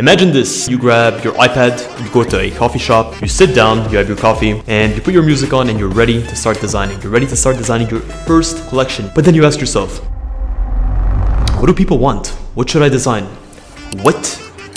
Imagine this you grab your iPad, you go to a coffee shop, you sit down, you have your coffee, and you put your music on and you're ready to start designing. You're ready to start designing your first collection. But then you ask yourself, what do people want? What should I design? What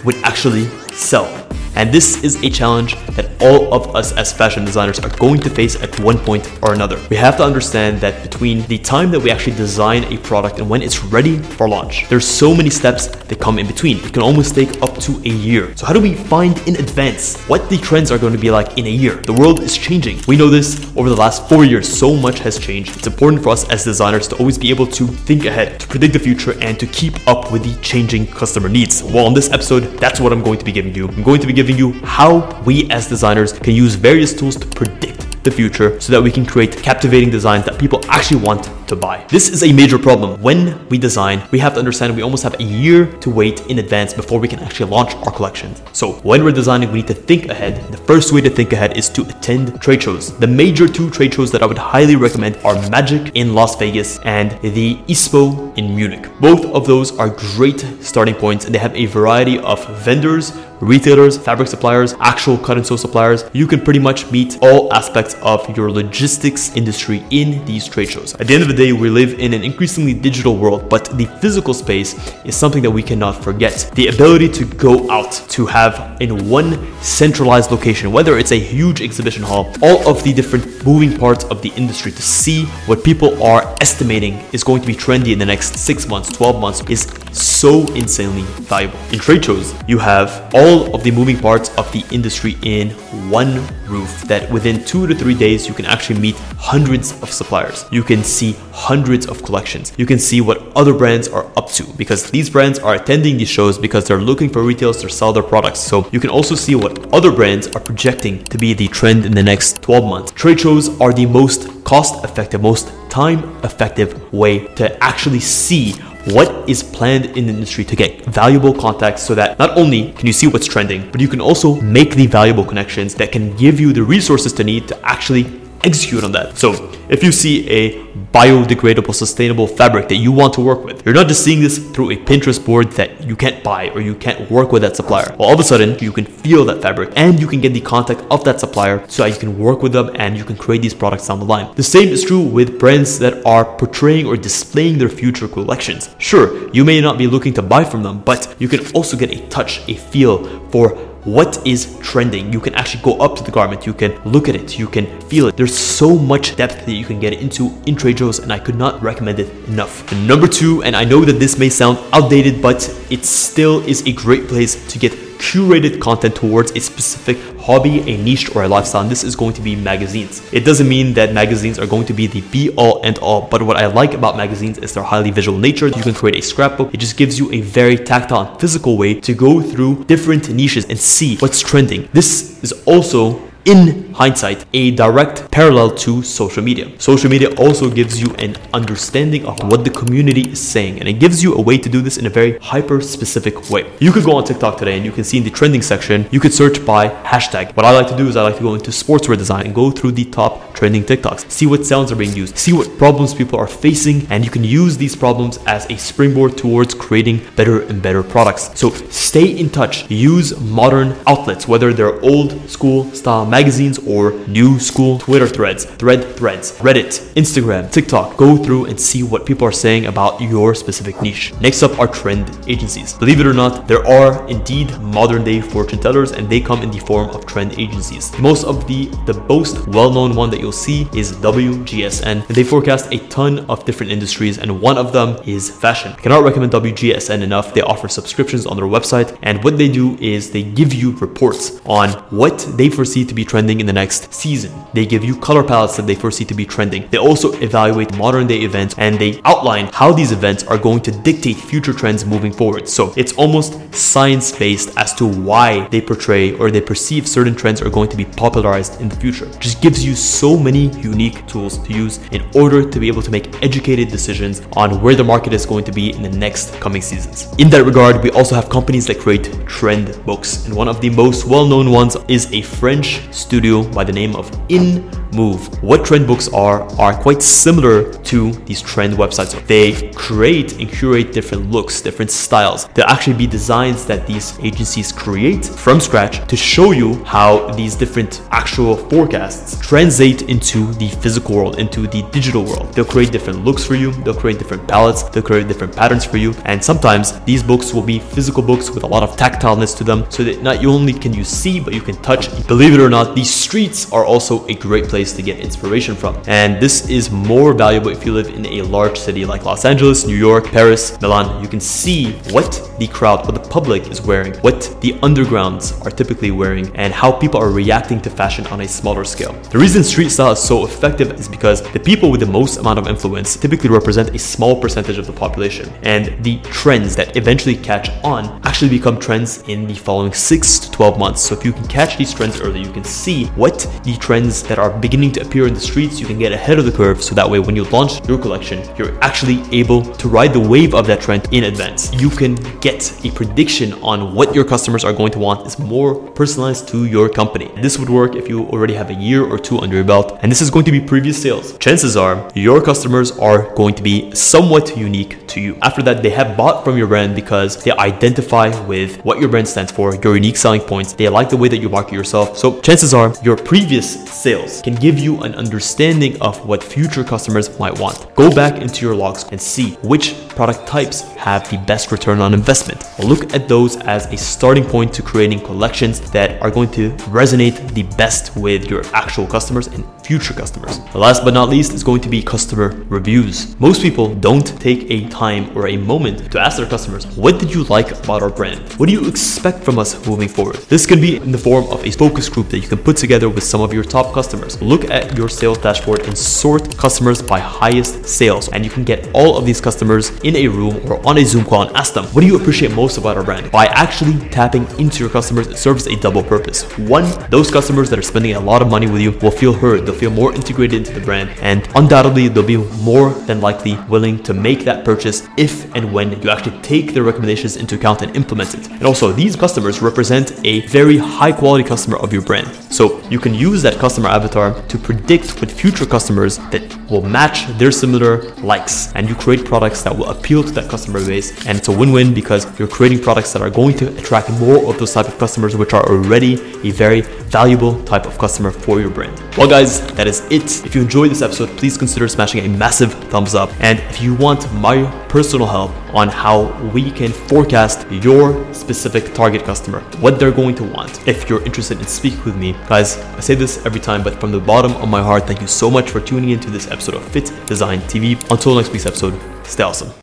would actually sell? And this is a challenge that all of us as fashion designers are going to face at one point or another. We have to understand that between the time that we actually design a product and when it's ready for launch, there's so many steps that come in between. It can almost take up to a year. So how do we find in advance what the trends are going to be like in a year? The world is changing. We know this over the last four years, so much has changed. It's important for us as designers to always be able to think ahead, to predict the future, and to keep up with the changing customer needs. Well, in this episode, that's what I'm going to be giving you. I'm going to be giving you how we as designers can use various tools to predict the future so that we can create captivating designs that people actually want to buy. This is a major problem. When we design, we have to understand we almost have a year to wait in advance before we can actually launch our collections. So when we're designing, we need to think ahead. The first way to think ahead is to attend trade shows. The major two trade shows that I would highly recommend are Magic in Las Vegas and the ISPO in Munich. Both of those are great starting points and they have a variety of vendors, retailers, fabric suppliers, actual cut and sew suppliers. You can pretty much meet all aspects of your logistics industry in these trade shows. At the end of the day, we live in an increasingly digital world, but the physical space is something that we cannot forget. The ability to go out, to have in one centralized location, whether it's a huge exhibition hall, all of the different moving parts of the industry to see what people are estimating is going to be trendy in the next six months, 12 months is so insanely valuable. In trade shows, you have all of the moving parts of the industry in one roof that within two to three days, you can actually meet hundreds of suppliers. You can see hundreds of collections. You can see what other brands are up to because these brands are attending these shows because they're looking for retailers to sell their products. So you can also see what other brands are projecting to be the trend in the next 12 months. Trade shows are the most cost effective, most time effective way to actually see what is planned in the industry to get valuable contacts so that not only can you see what's trending, but you can also make the valuable connections that can give you the resources to need to actually execute on that. So if you see a biodegradable, sustainable fabric that you want to work with, you're not just seeing this through a Pinterest board that you can't buy or you can't work with that supplier. Well, all of a sudden, you can feel that fabric and you can get the contact of that supplier so that you can work with them and you can create these products down the line. The same is true with brands that are portraying or displaying their future collections. Sure, you may not be looking to buy from them, but you can also get a touch, a feel for what is trending. You can actually go up to the garment, you can look at it, you can feel it. There's so much depth that you can get into in trade shows, and I could not recommend it enough. And number two, and I know that this may sound outdated, but it still is a great place to get curated content towards a specific hobby, a niche, or a lifestyle. And this is going to be magazines. It doesn't mean that magazines are going to be the be all and all, but what I like about magazines is their highly visual nature. You can create a scrapbook. It just gives you a very tactile and physical way to go through different niches and see what's trending. This is also in hindsight, a direct parallel to social media. Social media also gives you an understanding of what the community is saying, and it gives you a way to do this in a very hyper specific way. You could go on TikTok today and you can see in the trending section, you could search by hashtag. What I like to do is I like to go into sportswear design and go through the top trending TikToks, see what sounds are being used, see what problems people are facing, and you can use these problems as a springboard towards creating better and better products. So stay in touch, use modern outlets, whether they're old school style magazines or new school Twitter threads, thread threads, Reddit, Instagram, TikTok. Go through and see what people are saying about your specific niche. Next up are trend agencies. Believe it or not, there are indeed modern day fortune tellers and they come in the form of trend agencies. Most of the the most well-known one that you'll see is WGSN and they forecast a ton of different industries and one of them is fashion. I cannot recommend WGSN enough. They offer subscriptions on their website and what they do is they give you reports on what they foresee to be trending in the next season. They give you color palettes that they foresee to be trending. They also evaluate modern day events and they outline how these events are going to dictate future trends moving forward. So it's almost science based as to why they portray or they perceive certain trends are going to be popularized in the future. Just gives you so many unique tools to use in order to be able to make educated decisions on where the market is going to be in the next coming seasons. In that regard, we also have companies that create trend books. And one of the most well known ones is a French studio by the name of In move. What trend books are are quite similar to these trend websites. They create and curate different looks, different styles. They'll actually be designs that these agencies create from scratch to show you how these different actual forecasts translate into the physical world, into the digital world. They'll create different looks for you, they'll create different palettes, they'll create different patterns for you. And sometimes these books will be physical books with a lot of tactileness to them so that not only can you see, but you can touch. Believe it or not, these streets are also a great place to get inspiration from. And this is more valuable if you live in a large city like Los Angeles, New York, Paris, Milan. You can see what the crowd, what the public is wearing, what the undergrounds are typically wearing, and how people are reacting to fashion on a smaller scale. The reason street style is so effective is because the people with the most amount of influence typically represent a small percentage of the population, and the trends that eventually catch on actually become trends in the following 6 to 12 months. So if you can catch these trends early, you can see what the trends that are beginning to appear in the streets, you can get ahead of the curve so that way when you launch your collection, you're actually able to ride the wave of that trend in advance. You can get a prediction on what your customers are going to want is more personalized to your company. This would work if you already have a year or two under your belt, and this is going to be previous sales. Chances are your customers are going to be somewhat unique to you. After that, they have bought from your brand because they identify with what your brand stands for, your unique selling points. They like the way that you market yourself. So chances are your previous sales can give you an understanding of what future customers might want. Go back into your logs and see which product types have the best return on investment. Look at those as a starting point to creating collections that are going to resonate the best with your actual customers and future customers. Last but not least is going to be customer reviews. Most people don't take a time or a moment to ask their customers, what did you like about our brand? What do you expect from us moving forward? This can be in the form of a focus group that you can put together with some of your top customers. Look at your sales dashboard and sort customers by highest sales. And you can get all of these customers in a room or on a Zoom call and ask them, what do you appreciate most about our brand? By actually tapping into your customers, it serves a double purpose. One, those customers that are spending a lot of money with you will feel heard, they'll feel more integrated into the brand, and undoubtedly they'll be more than likely willing to make that purchase if and when you actually take their recommendations into account and implement it. And also, these customers represent a very high quality customer of your brand. So you can use that customer avatar to predict with future customers that will match their similar likes, and you create products that will appeal to that customer base. And it's a win-win because you're creating products that are going to attract more of those type of customers, which are already a very valuable type of customer for your brand. Well, guys, that is it. If you enjoyed this episode, please consider smashing a massive thumbs up. And if you want my personal help on how we can forecast your specific target customer, what they're going to want, if you're interested in speaking with me, guys, I say this every time, but from the bottom of my heart, thank you so much for tuning into this episode of Fit Design TV. Until next week's episode, stay awesome.